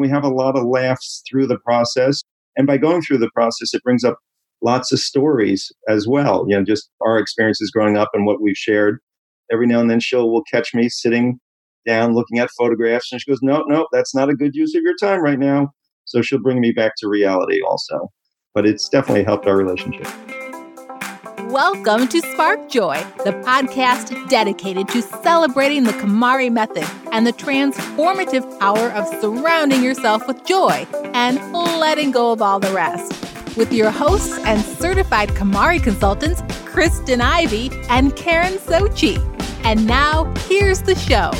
We have a lot of laughs through the process. And by going through the process, it brings up lots of stories as well. You know, just our experiences growing up and what we've shared. Every now and then she'll will catch me sitting down looking at photographs and she goes, No, no, that's not a good use of your time right now. So she'll bring me back to reality also. But it's definitely helped our relationship. Welcome to Spark Joy, the podcast dedicated to celebrating the KonMari method and the transformative power of surrounding yourself with joy and letting go of all the rest. With your hosts and certified KonMari consultants, Kristen Ivy and Karen Sochi. And now, here's the show.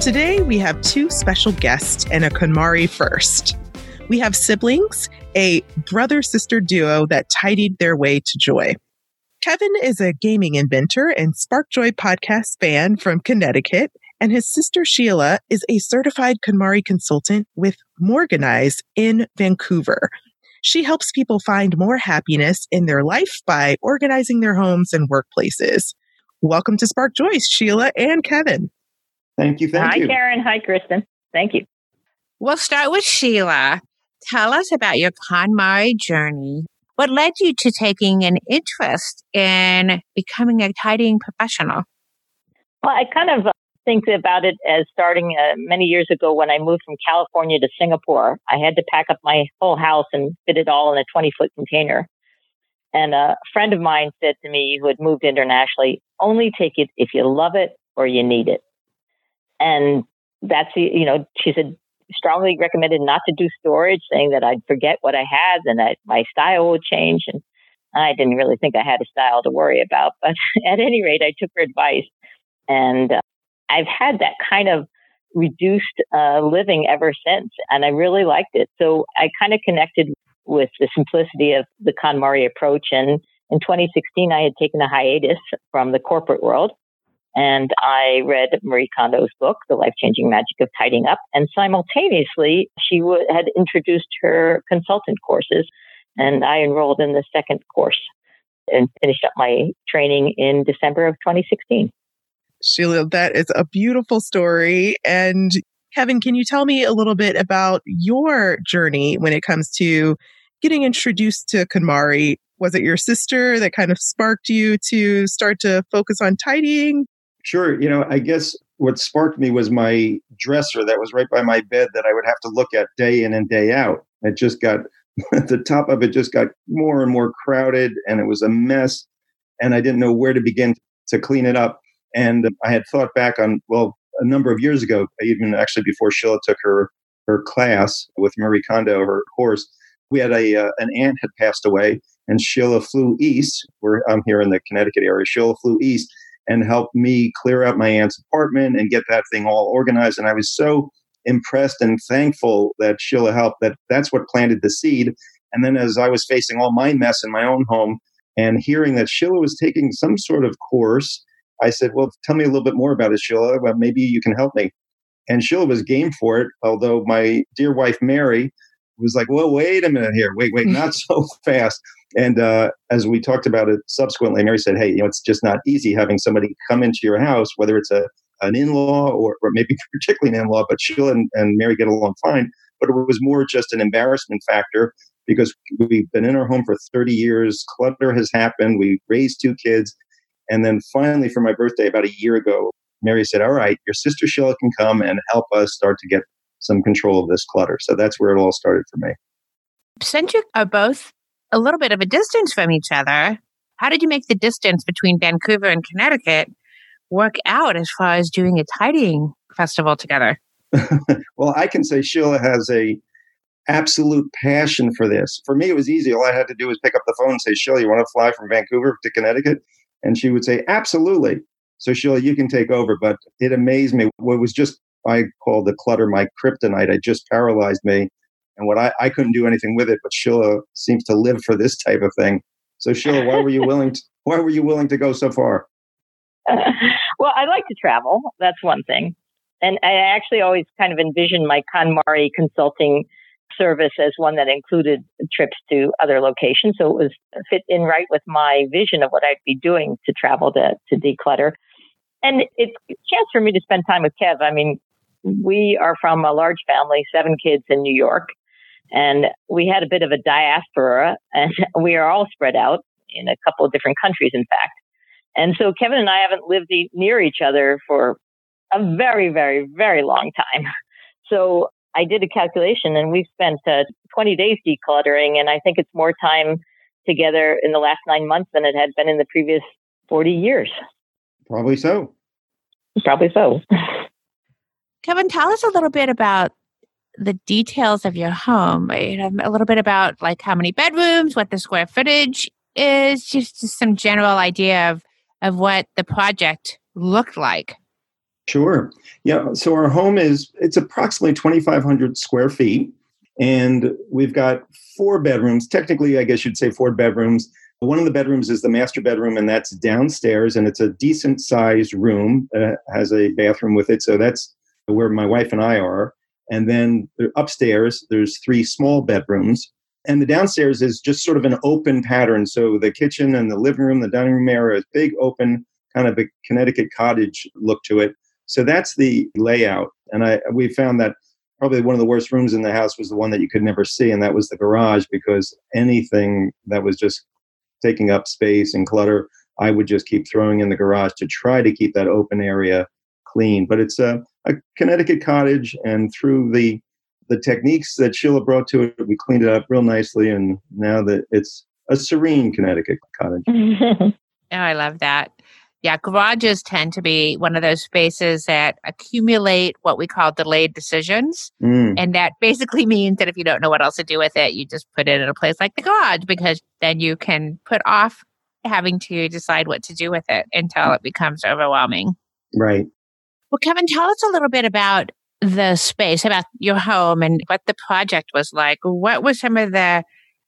Today, we have two special guests and a KonMari first. We have siblings, a brother sister duo that tidied their way to joy. Kevin is a gaming inventor and SparkJoy podcast fan from Connecticut, and his sister Sheila is a certified KonMari consultant with Moreganize in Vancouver. She helps people find more happiness in their life by organizing their homes and workplaces. Welcome to Spark Joy, Sheila and Kevin. Thank you. Thank Hi, you. Karen. Hi, Kristen. Thank you. We'll start with Sheila. Tell us about your KonMari journey. What led you to taking an interest in becoming a tidying professional? Well, I kind of think about it as starting uh, many years ago when I moved from California to Singapore. I had to pack up my whole house and fit it all in a 20 foot container. And a friend of mine said to me, who had moved internationally, only take it if you love it or you need it. And that's, you know, she said, strongly recommended not to do storage, saying that I'd forget what I had and that my style would change. And I didn't really think I had a style to worry about. But at any rate, I took her advice. And uh, I've had that kind of reduced uh, living ever since. And I really liked it. So I kind of connected with the simplicity of the KonMari approach. And in 2016, I had taken a hiatus from the corporate world and I read Marie Kondo's book, The Life Changing Magic of Tidying Up. And simultaneously, she w- had introduced her consultant courses. And I enrolled in the second course and finished up my training in December of 2016. Sheila, that is a beautiful story. And Kevin, can you tell me a little bit about your journey when it comes to getting introduced to KonMari? Was it your sister that kind of sparked you to start to focus on tidying? Sure. You know, I guess what sparked me was my dresser that was right by my bed that I would have to look at day in and day out. It just got, the top of it just got more and more crowded and it was a mess. And I didn't know where to begin to clean it up. And I had thought back on, well, a number of years ago, even actually before Sheila took her, her class with Marie Kondo, her course, we had a uh, an aunt had passed away and Sheila flew east. Where I'm here in the Connecticut area. Sheila flew east and helped me clear out my aunt's apartment and get that thing all organized. And I was so impressed and thankful that Sheila helped that that's what planted the seed. And then as I was facing all my mess in my own home and hearing that Sheila was taking some sort of course, I said, Well, tell me a little bit more about it, Sheila. Well, maybe you can help me. And Sheila was game for it, although my dear wife, Mary, was like, Well, wait a minute here. Wait, wait, not so fast. And uh, as we talked about it subsequently, Mary said, "Hey, you know, it's just not easy having somebody come into your house, whether it's a an in-law or, or maybe particularly an in-law, but Sheila and, and Mary get along fine. But it was more just an embarrassment factor because we've been in our home for 30 years. Clutter has happened. We raised two kids. And then finally, for my birthday about a year ago, Mary said, All right, your sister Sheila can come and help us start to get some control of this clutter. So that's where it all started for me. Since you are both a little bit of a distance from each other. How did you make the distance between Vancouver and Connecticut work out as far as doing a tidying festival together? well, I can say Sheila has a absolute passion for this. For me, it was easy. All I had to do was pick up the phone and say, Sheila, you want to fly from Vancouver to Connecticut? And she would say, absolutely. So, Sheila, you can take over. But it amazed me. What was just, I call the clutter my kryptonite. It just paralyzed me and what I, I couldn't do anything with it, but Sheila seems to live for this type of thing. So Sheila, why were you willing to why were you willing to go so far? well, I like to travel. That's one thing. And I actually always kind of envisioned my KonMari consulting service as one that included trips to other locations. So it was fit in right with my vision of what I'd be doing to travel to, to declutter. and it's a chance for me to spend time with Kev. I mean, we are from a large family, seven kids in New York, and we had a bit of a diaspora, and we are all spread out in a couple of different countries, in fact. And so Kevin and I haven't lived near each other for a very, very, very long time. So I did a calculation, and we've spent uh, 20 days decluttering, and I think it's more time together in the last nine months than it had been in the previous 40 years. Probably so. Probably so. Kevin, tell us a little bit about the details of your home. A little bit about like how many bedrooms, what the square footage is, just, just some general idea of of what the project looked like. Sure. Yeah. So our home is it's approximately 2,500 square feet, and we've got four bedrooms. Technically, I guess you'd say four bedrooms. One of the bedrooms is the master bedroom, and that's downstairs, and it's a decent sized room. Uh, has a bathroom with it, so that's where my wife and I are. And then upstairs, there's three small bedrooms. And the downstairs is just sort of an open pattern. So the kitchen and the living room, the dining room area is big, open, kind of a Connecticut cottage look to it. So that's the layout. And I we found that probably one of the worst rooms in the house was the one that you could never see, and that was the garage because anything that was just taking up space and clutter, I would just keep throwing in the garage to try to keep that open area clean. But it's a, a Connecticut cottage, and through the the techniques that Sheila brought to it, we cleaned it up real nicely, and now that it's a serene Connecticut cottage. oh, I love that. Yeah, garages tend to be one of those spaces that accumulate what we call delayed decisions. Mm. And that basically means that if you don't know what else to do with it, you just put it in a place like the garage because then you can put off having to decide what to do with it until it becomes overwhelming. Right. Well, Kevin, tell us a little bit about the space, about your home and what the project was like. What were some of the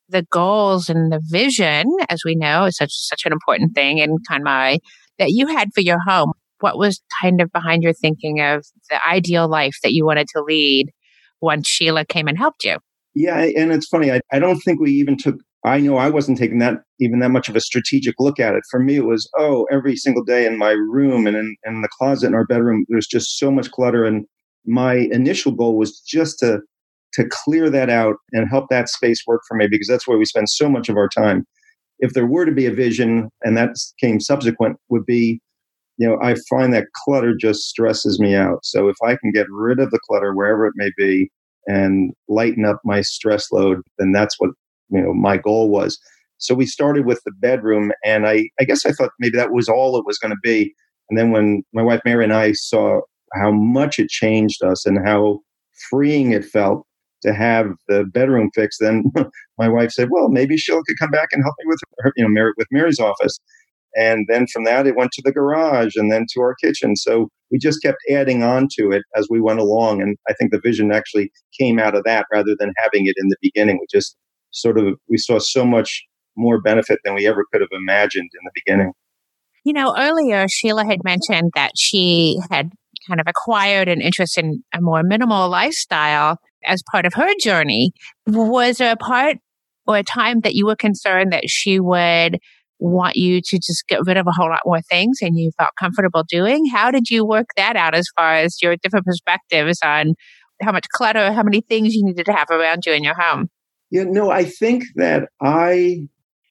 the goals and the vision, as we know, is such such an important thing in KonMari that you had for your home. What was kind of behind your thinking of the ideal life that you wanted to lead once Sheila came and helped you? Yeah, and it's funny. I, I don't think we even took I know I wasn't taking that even that much of a strategic look at it. For me, it was, oh, every single day in my room and in, in the closet in our bedroom, there's just so much clutter. And my initial goal was just to to clear that out and help that space work for me because that's where we spend so much of our time. If there were to be a vision, and that came subsequent, would be, you know, I find that clutter just stresses me out. So if I can get rid of the clutter wherever it may be and lighten up my stress load, then that's what you know my goal was. So we started with the bedroom, and I I guess I thought maybe that was all it was going to be. And then when my wife Mary and I saw how much it changed us and how freeing it felt to have the bedroom fixed, then my wife said, "Well, maybe Sheila could come back and help me with her, you know, Mary, with Mary's office." And then from that, it went to the garage and then to our kitchen. So we just kept adding on to it as we went along. And I think the vision actually came out of that rather than having it in the beginning. We just sort of we saw so much more benefit than we ever could have imagined in the beginning. You know, earlier Sheila had mentioned that she had kind of acquired an interest in a more minimal lifestyle as part of her journey. Was there a part or a time that you were concerned that she would want you to just get rid of a whole lot more things and you felt comfortable doing? How did you work that out as far as your different perspectives on how much clutter, how many things you needed to have around you in your home? Yeah, no, I think that I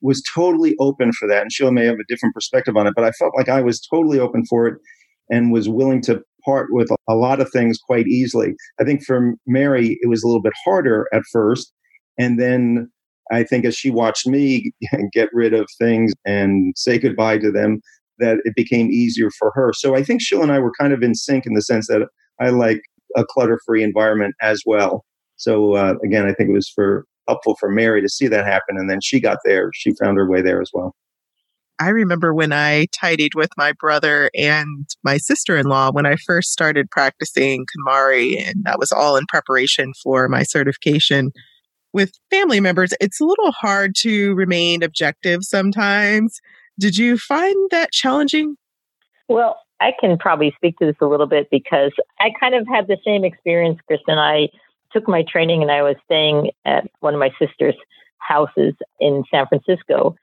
was totally open for that. And Sheila may have a different perspective on it, but I felt like I was totally open for it and was willing to part with a lot of things quite easily. I think for Mary, it was a little bit harder at first. And then I think as she watched me get rid of things and say goodbye to them, that it became easier for her. So I think Sheila and I were kind of in sync in the sense that I like a clutter free environment as well. So uh, again, I think it was for helpful for Mary to see that happen. And then she got there. She found her way there as well. I remember when I tidied with my brother and my sister in law when I first started practicing KonMari, and that was all in preparation for my certification. With family members, it's a little hard to remain objective sometimes. Did you find that challenging? Well, I can probably speak to this a little bit because I kind of had the same experience, Kristen. I took my training and I was staying at one of my sister's houses in San Francisco.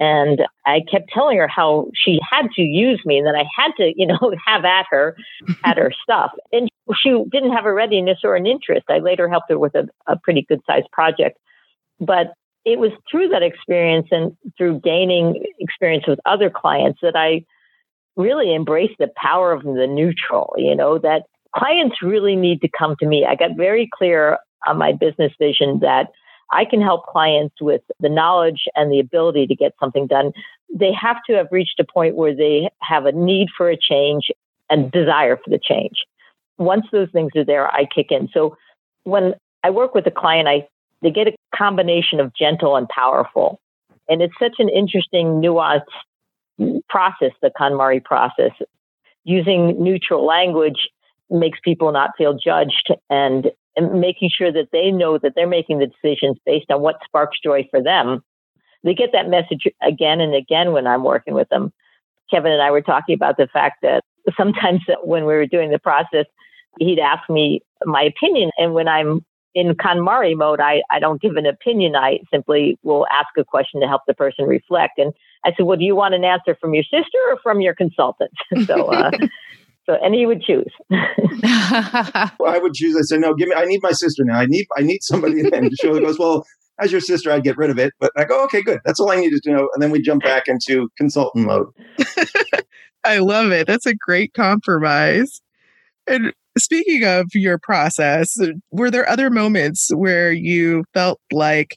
And I kept telling her how she had to use me and that I had to, you know, have at her, at her stuff. And she didn't have a readiness or an interest. I later helped her with a, a pretty good sized project. But it was through that experience and through gaining experience with other clients that I really embraced the power of the neutral, you know, that clients really need to come to me. I got very clear on my business vision that I can help clients with the knowledge and the ability to get something done. They have to have reached a point where they have a need for a change and desire for the change. Once those things are there, I kick in. So when I work with a client, I they get a combination of gentle and powerful. And it's such an interesting, nuanced process, the KonMari process. Using neutral language makes people not feel judged and, and making sure that they know that they're making the decisions based on what sparks joy for them. They get that message again and again when I'm working with them. Kevin and I were talking about the fact that sometimes when we were doing the process, he'd ask me my opinion. And when I'm in KonMari mode, I, I don't give an opinion. I simply will ask a question to help the person reflect. And I said, well, do you want an answer from your sister or from your consultant? so, uh, so, and he would choose. well, I would choose. I said, no, give me. I need my sister now. I need. I need somebody. And she goes, well, as your sister, I'd get rid of it. But I go, okay, good. That's all I needed to know. And then we jump back into consultant mode. I love it. That's a great compromise. And speaking of your process, were there other moments where you felt like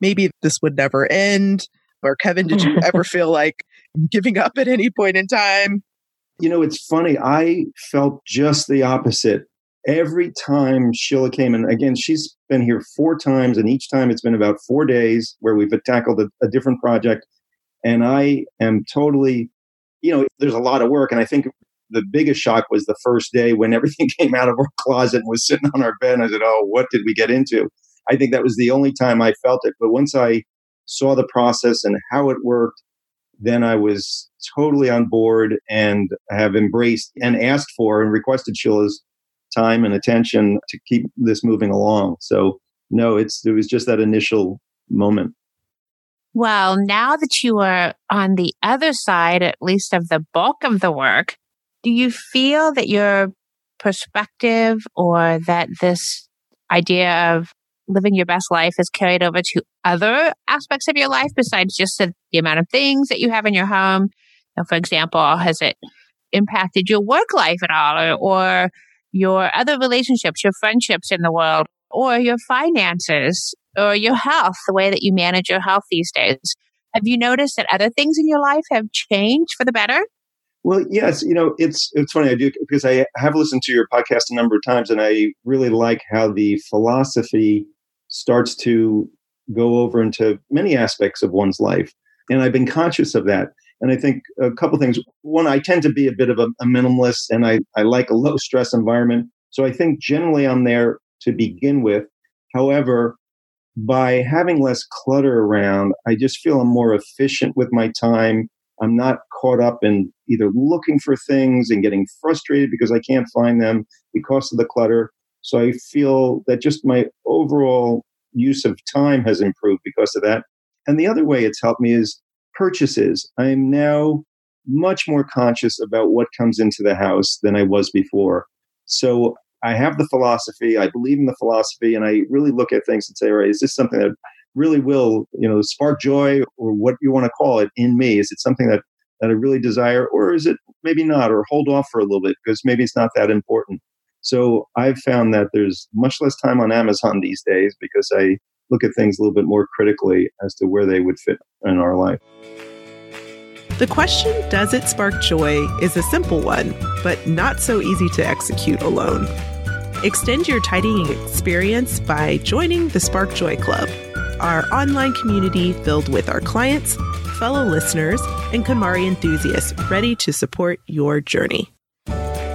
maybe this would never end? Or Kevin, did you ever feel like giving up at any point in time? You know, it's funny. I felt just the opposite. Every time Sheila came, and again, she's been here four times, and each time it's been about four days where we've tackled a, a different project. And I am totally, you know, there's a lot of work. And I think the biggest shock was the first day when everything came out of our closet and was sitting on our bed. And I said, Oh, what did we get into? I think that was the only time I felt it. But once I saw the process and how it worked, then I was totally on board and have embraced and asked for and requested Sheila's time and attention to keep this moving along. So no, it's it was just that initial moment. Well, now that you are on the other side, at least of the bulk of the work, do you feel that your perspective or that this idea of living your best life is carried over to other aspects of your life besides just the, amount of things that you have in your home? For example, has it impacted your work life at all or, or your other relationships, your friendships in the world, or your finances or your health, the way that you manage your health these days? Have you noticed that other things in your life have changed for the better? Well, yes, you know, it's it's funny I do because I have listened to your podcast a number of times, and I really like how the philosophy starts to go over into many aspects of one's life, and I've been conscious of that. And I think a couple things. One, I tend to be a bit of a, a minimalist, and I I like a low stress environment. So I think generally I'm there to begin with. However, by having less clutter around, I just feel I'm more efficient with my time. I'm not caught up in either looking for things and getting frustrated because I can't find them because of the clutter. So I feel that just my overall use of time has improved because of that. And the other way it's helped me is purchases. I'm now much more conscious about what comes into the house than I was before. So I have the philosophy, I believe in the philosophy, and I really look at things and say, right, is this something that really will, you know, spark joy or what you want to call it in me? Is it something that that I really desire, or is it maybe not, or hold off for a little bit because maybe it's not that important. So I've found that there's much less time on Amazon these days because I look at things a little bit more critically as to where they would fit in our life. The question, does it spark joy, is a simple one, but not so easy to execute alone. Extend your tidying experience by joining the Spark Joy Club, our online community filled with our clients fellow listeners, and KonMari enthusiasts ready to support your journey.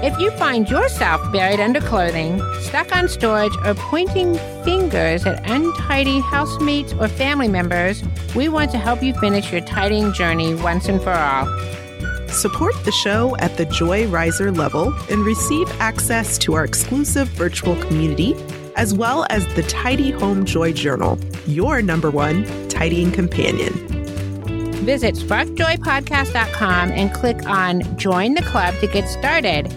If you find yourself buried under clothing, stuck on storage, or pointing fingers at untidy housemates or family members, we want to help you finish your tidying journey once and for all. Support the show at the Joy Riser level and receive access to our exclusive virtual community, as well as the Tidy Home Joy Journal, your number one tidying companion. Visit sparkjoypodcast.com and click on Join the Club to get started.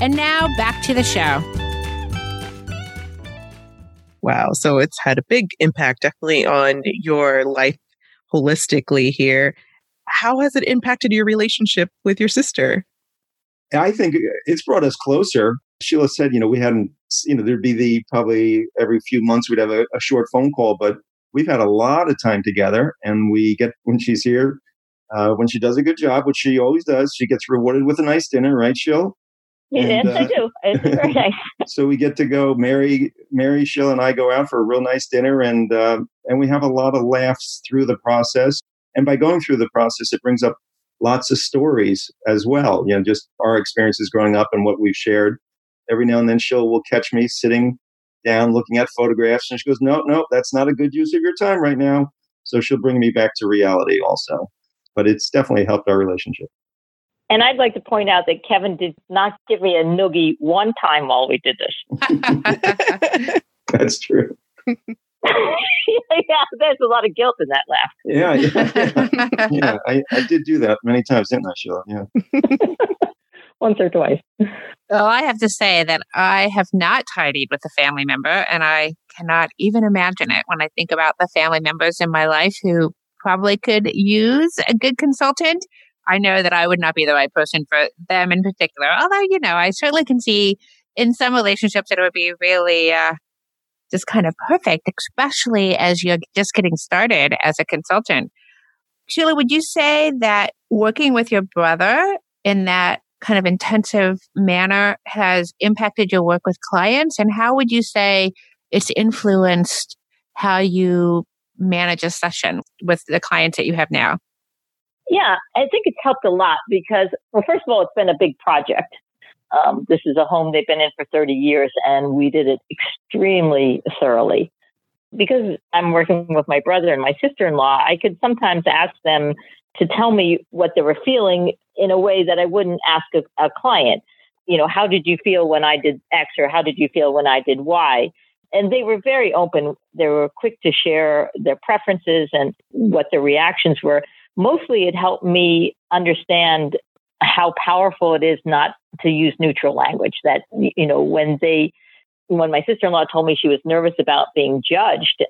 And now back to the show. Wow. So it's had a big impact definitely on your life holistically here. How has it impacted your relationship with your sister? I think it's brought us closer. Sheila said, you know, we hadn't, you know, there'd be the probably every few months we'd have a, a short phone call, but we've had a lot of time together. And we get, when she's here, uh, when she does a good job, which she always does, she gets rewarded with a nice dinner, right, Sheila? Yes, And, I uh, do. It's very nice. so we get to go. Mary, Mary, Sheila, and I go out for a real nice dinner, and uh, and we have a lot of laughs through the process. And by going through the process, it brings up lots of stories as well. You know, just our experiences growing up and what we've shared. Every now and then, Sheila will catch me sitting down looking at photographs, and she goes, "No, no, that's not a good use of your time right now." So she'll bring me back to reality also. But it's definitely helped our relationship. And I'd like to point out that Kevin did not give me a noogie one time while we did this. That's true. yeah, there's a lot of guilt in that laugh. Yeah, yeah, yeah. yeah I, I did do that many times, didn't I, Sheila? Yeah. Once or twice. Well, I have to say that I have not tidied with a family member, and I cannot even imagine it when I think about the family members in my life who probably could use a good consultant. I know that I would not be the right person for them in particular, although, you know, I certainly can see in some relationships that it would be really uh, just kind of perfect, especially as you're just getting started as a consultant. Sheila, would you say that working with your brother in that kind of intensive manner has impacted your work with clients? And how would you say it's influenced how you manage a session with the clients that you have now? Yeah, I think it's helped a lot because, well, first of all, it's been a big project. Um, this is a home they've been in for 30 years, and we did it extremely thoroughly. Because I'm working with my brother and my sister in law, I could sometimes ask them to tell me what they were feeling in a way that I wouldn't ask a, a client. You know, how did you feel when I did X, or how did you feel when I did Y? And they were very open. They were quick to share their preferences and what their reactions were mostly it helped me understand how powerful it is not to use neutral language that you know when they when my sister-in-law told me she was nervous about being judged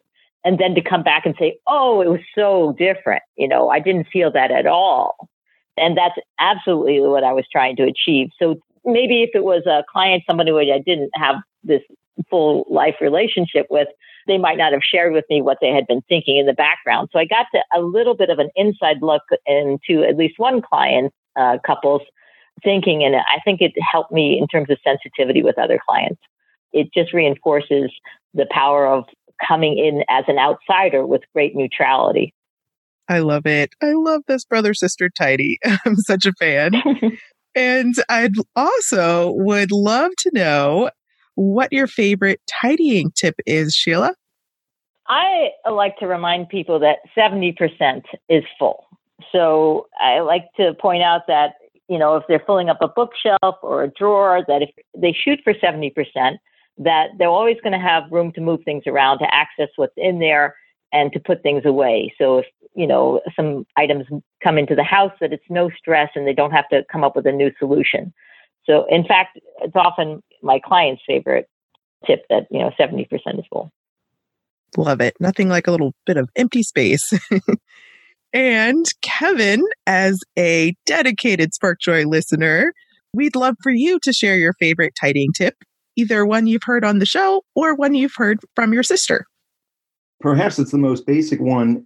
and then to come back and say oh it was so different you know i didn't feel that at all. And that's absolutely what i was trying to achieve. So maybe if it was a client somebody who i didn't have this full life relationship with they might not have shared with me what they had been thinking in the background. So I got to a little bit of an inside look into at least one client uh, couple's thinking, and I think it helped me in terms of sensitivity with other clients. It just reinforces the power of coming in as an outsider with great neutrality. I love it. I love this brother sister tidy. I'm such a fan. and I'd also would love to know what your favorite tidying tip is, Sheila. I like to remind people that 70% is full. So I like to point out that, you know, if they're filling up a bookshelf or a drawer, that if they shoot for 70%, that they're always going to have room to move things around, to access what's in there, and to put things away. So if, you know, some items come into the house, that it's no stress and they don't have to come up with a new solution. So in fact, it's often my client's favorite tip that, you know, 70% is full. Love it. Nothing like a little bit of empty space. and Kevin, as a dedicated Spark Joy listener, we'd love for you to share your favorite tidying tip, either one you've heard on the show or one you've heard from your sister. Perhaps it's the most basic one.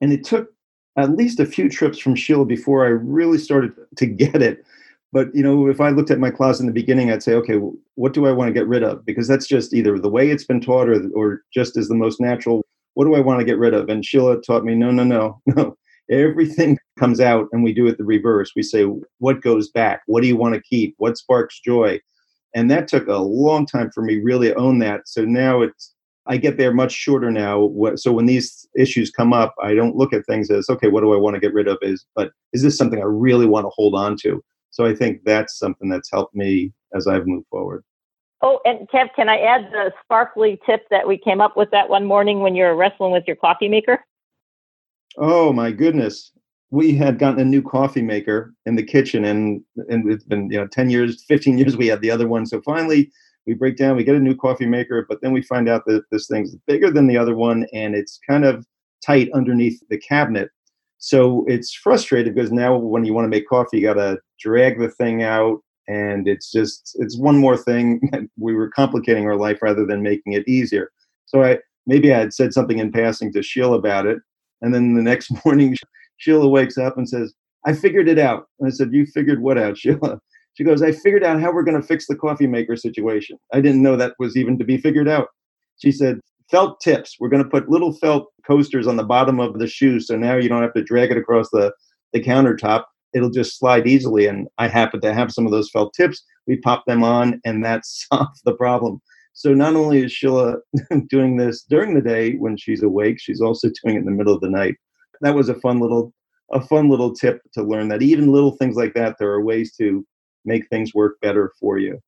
And it took at least a few trips from Sheila before I really started to get it. But you know, if I looked at my closet in the beginning, I'd say, okay, what do I want to get rid of? Because that's just either the way it's been taught, or or just as the most natural. What do I want to get rid of? And Sheila taught me, no, no, no, no. Everything comes out, and we do it the reverse. We say, what goes back? What do you want to keep? What sparks joy? And that took a long time for me really own that. So now it's I get there much shorter now. So when these issues come up, I don't look at things as okay, what do I want to get rid of? Is but is this something I really want to hold on to? So I think that's something that's helped me as I've moved forward. Oh, and Kev, can I add the sparkly tip that we came up with that one morning when you were wrestling with your coffee maker? Oh my goodness. we had gotten a new coffee maker in the kitchen and and it's been you know 10 years 15 years we had the other one so finally we break down we get a new coffee maker but then we find out that this thing's bigger than the other one and it's kind of tight underneath the cabinet so it's frustrating because now when you want to make coffee you got to drag the thing out and it's just it's one more thing we were complicating our life rather than making it easier. So i maybe i had said something in passing to sheila about it and then the next morning sheila wakes up and says i figured it out. And i said you figured what out sheila? She goes i figured out how we're going to fix the coffee maker situation. I didn't know that was even to be figured out. She said felt tips. We're going to put little felt coasters on the bottom of the shoe so now you don't have to drag it across the the countertop it'll just slide easily. And I happen to have some of those felt tips. We pop them on, and that solves the problem. So not only is Sheila doing this during the day when she's awake, she's also doing it in the middle of the night. That was a fun little a fun little tip to learn that even little things like that, there are ways to make things work better for you.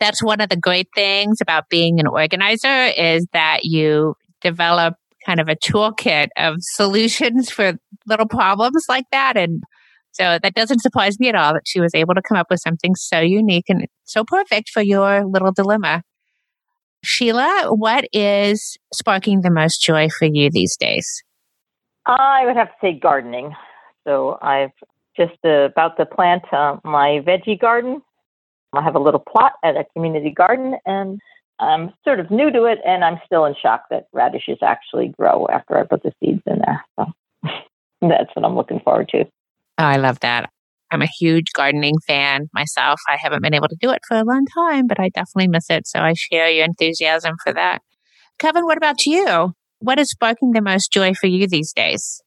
That's one of the great things about being an organizer is that you develop kind of a toolkit of solutions for little problems like that. And so that doesn't surprise me at all that she was able to come up with something so unique and so perfect for your little dilemma. Sheila, what is sparking the most joy for you these days? I would have to say gardening. So I've just about to plant uh, my veggie garden. I have a little plot at a community garden, and I'm sort of new to it, and I'm still in shock that radishes actually grow after I put the seeds in there. So that's what I'm looking forward to. Oh, I love that. I'm a huge gardening fan myself. I haven't been able to do it for a long time, but I definitely miss it. So I share your enthusiasm for that. Kevin, what about you? What is sparking the most joy for you these days?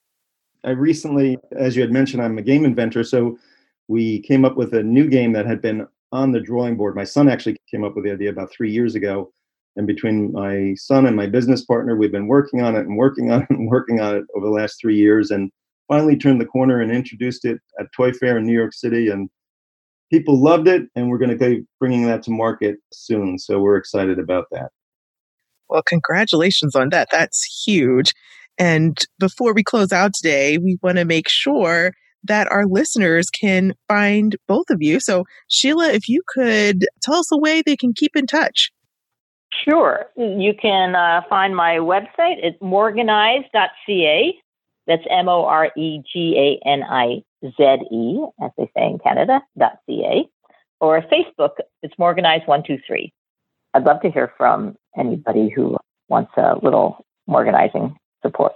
I recently, as you had mentioned, I'm a game inventor. So we came up with a new game that had been on the drawing board. My son actually came up with the idea about three years ago. And between my son and my business partner, we've been working on it and working on it and working on it over the last three years. And finally turned the corner and introduced it at Toy Fair in New York City, and people loved it. And we're going to be bringing that to market soon, so we're excited about that. Well, congratulations on that. That's huge. And before we close out today, we want to make sure that our listeners can find both of you. So, Sheila, if you could tell us a way they can keep in touch. Sure. You can uh, find my website at moreganize.ca. That's M O R E G A N I Z E, as they say in Canada, dot .ca. Or Facebook, it's Moreganize123. I'd love to hear from anybody who wants a little organizing support.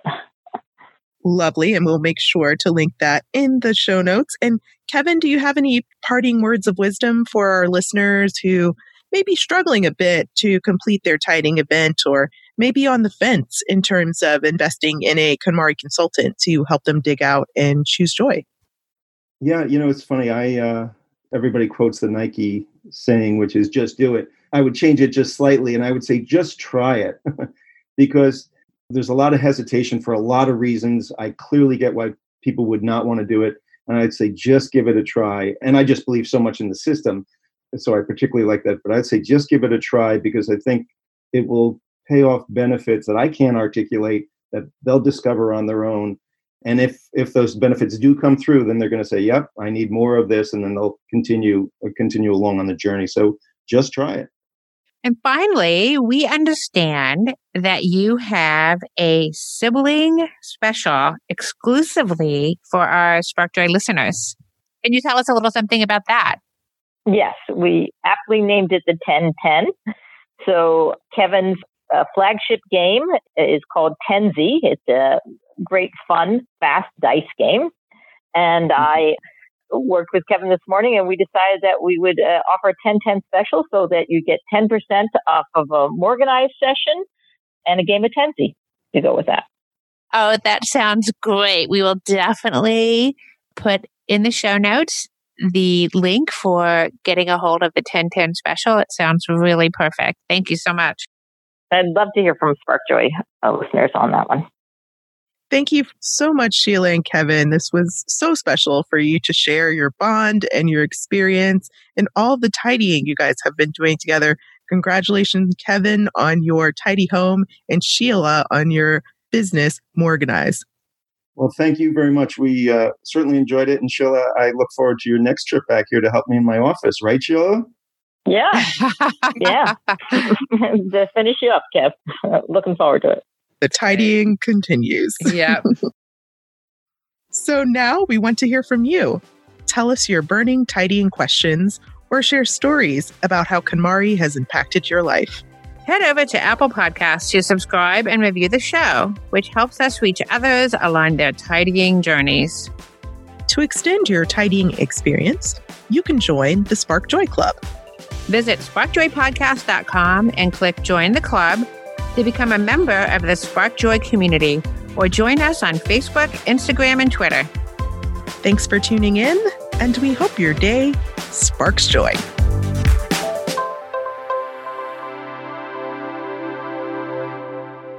Lovely. And we'll make sure to link that in the show notes. And Kevin, do you have any parting words of wisdom for our listeners who may be struggling a bit to complete their tidying event or maybe on the fence in terms of investing in a KonMari consultant to help them dig out and choose joy? Yeah, you know, it's funny. I uh, everybody quotes the Nike saying, which is "just do it." I would change it just slightly, and I would say, just try it, because there's a lot of hesitation for a lot of reasons. I clearly get why people would not want to do it, and I'd say just give it a try. And I just believe so much in the system, so I particularly like that. But I'd say just give it a try because I think it will pay off benefits that I can't articulate that they'll discover on their own. And if if those benefits do come through, then they're going to say, "Yep, I need more of this," and then they'll continue uh, continue along on the journey. So just try it. And finally, we understand that you have a sibling special exclusively for our Spark Joy listeners. Can you tell us a little something about that? Yes, we aptly named it the 1010. So Kevin's uh, flagship game is called Tenzi. It's a great, fun, fast dice game. And mm-hmm. I worked with Kevin this morning and we decided that we would uh, offer a 1010 special so that you get 10% off of a Moreganized session and a game of Tenzi to go with that. Oh, that sounds great. We will definitely put in the show notes the link for getting a hold of the 1010 special. It sounds really perfect. Thank you so much. I'd love to hear from SparkJoy uh, listeners on that one. Thank you so much, Sheila and Kevin. This was so special for you to share your bond and your experience and all the tidying you guys have been doing together. Congratulations, Kevin, on your tidy home and Sheila on your business, Moreganize. Well, thank you very much. We uh, certainly enjoyed it. And Sheila, I look forward to your next trip back here to help me in my office, right, Sheila? Yeah. yeah. to finish you up, Kev. Looking forward to it. The tidying continues. Yeah. so now we want to hear from you. Tell us your burning tidying questions or share stories about how KonMari has impacted your life head over to Apple Podcasts to subscribe and review the show, which helps us reach others along their tidying journeys. To extend your tidying experience, you can join the Spark Joy Club. Visit sparkjoypodcast.com and click Join the Club to become a member of the Spark Joy community or join us on Facebook, Instagram, and Twitter. Thanks for tuning in, and we hope your day sparks joy.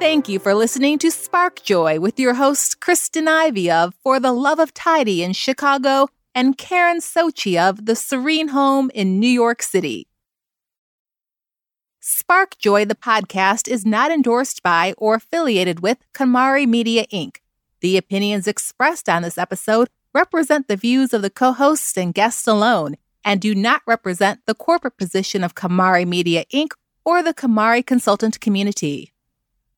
Thank you for listening to Spark Joy with your hosts Kristen Ivy of For the Love of Tidy in Chicago and Karen Sochi of The Serene Home in New York City. Spark Joy, the podcast, is not endorsed by or affiliated with KonMari Media Inc. The opinions expressed on this episode represent the views of the co hosts and guests alone and do not represent the corporate position of KonMari Media Inc. or the KonMari consultant community.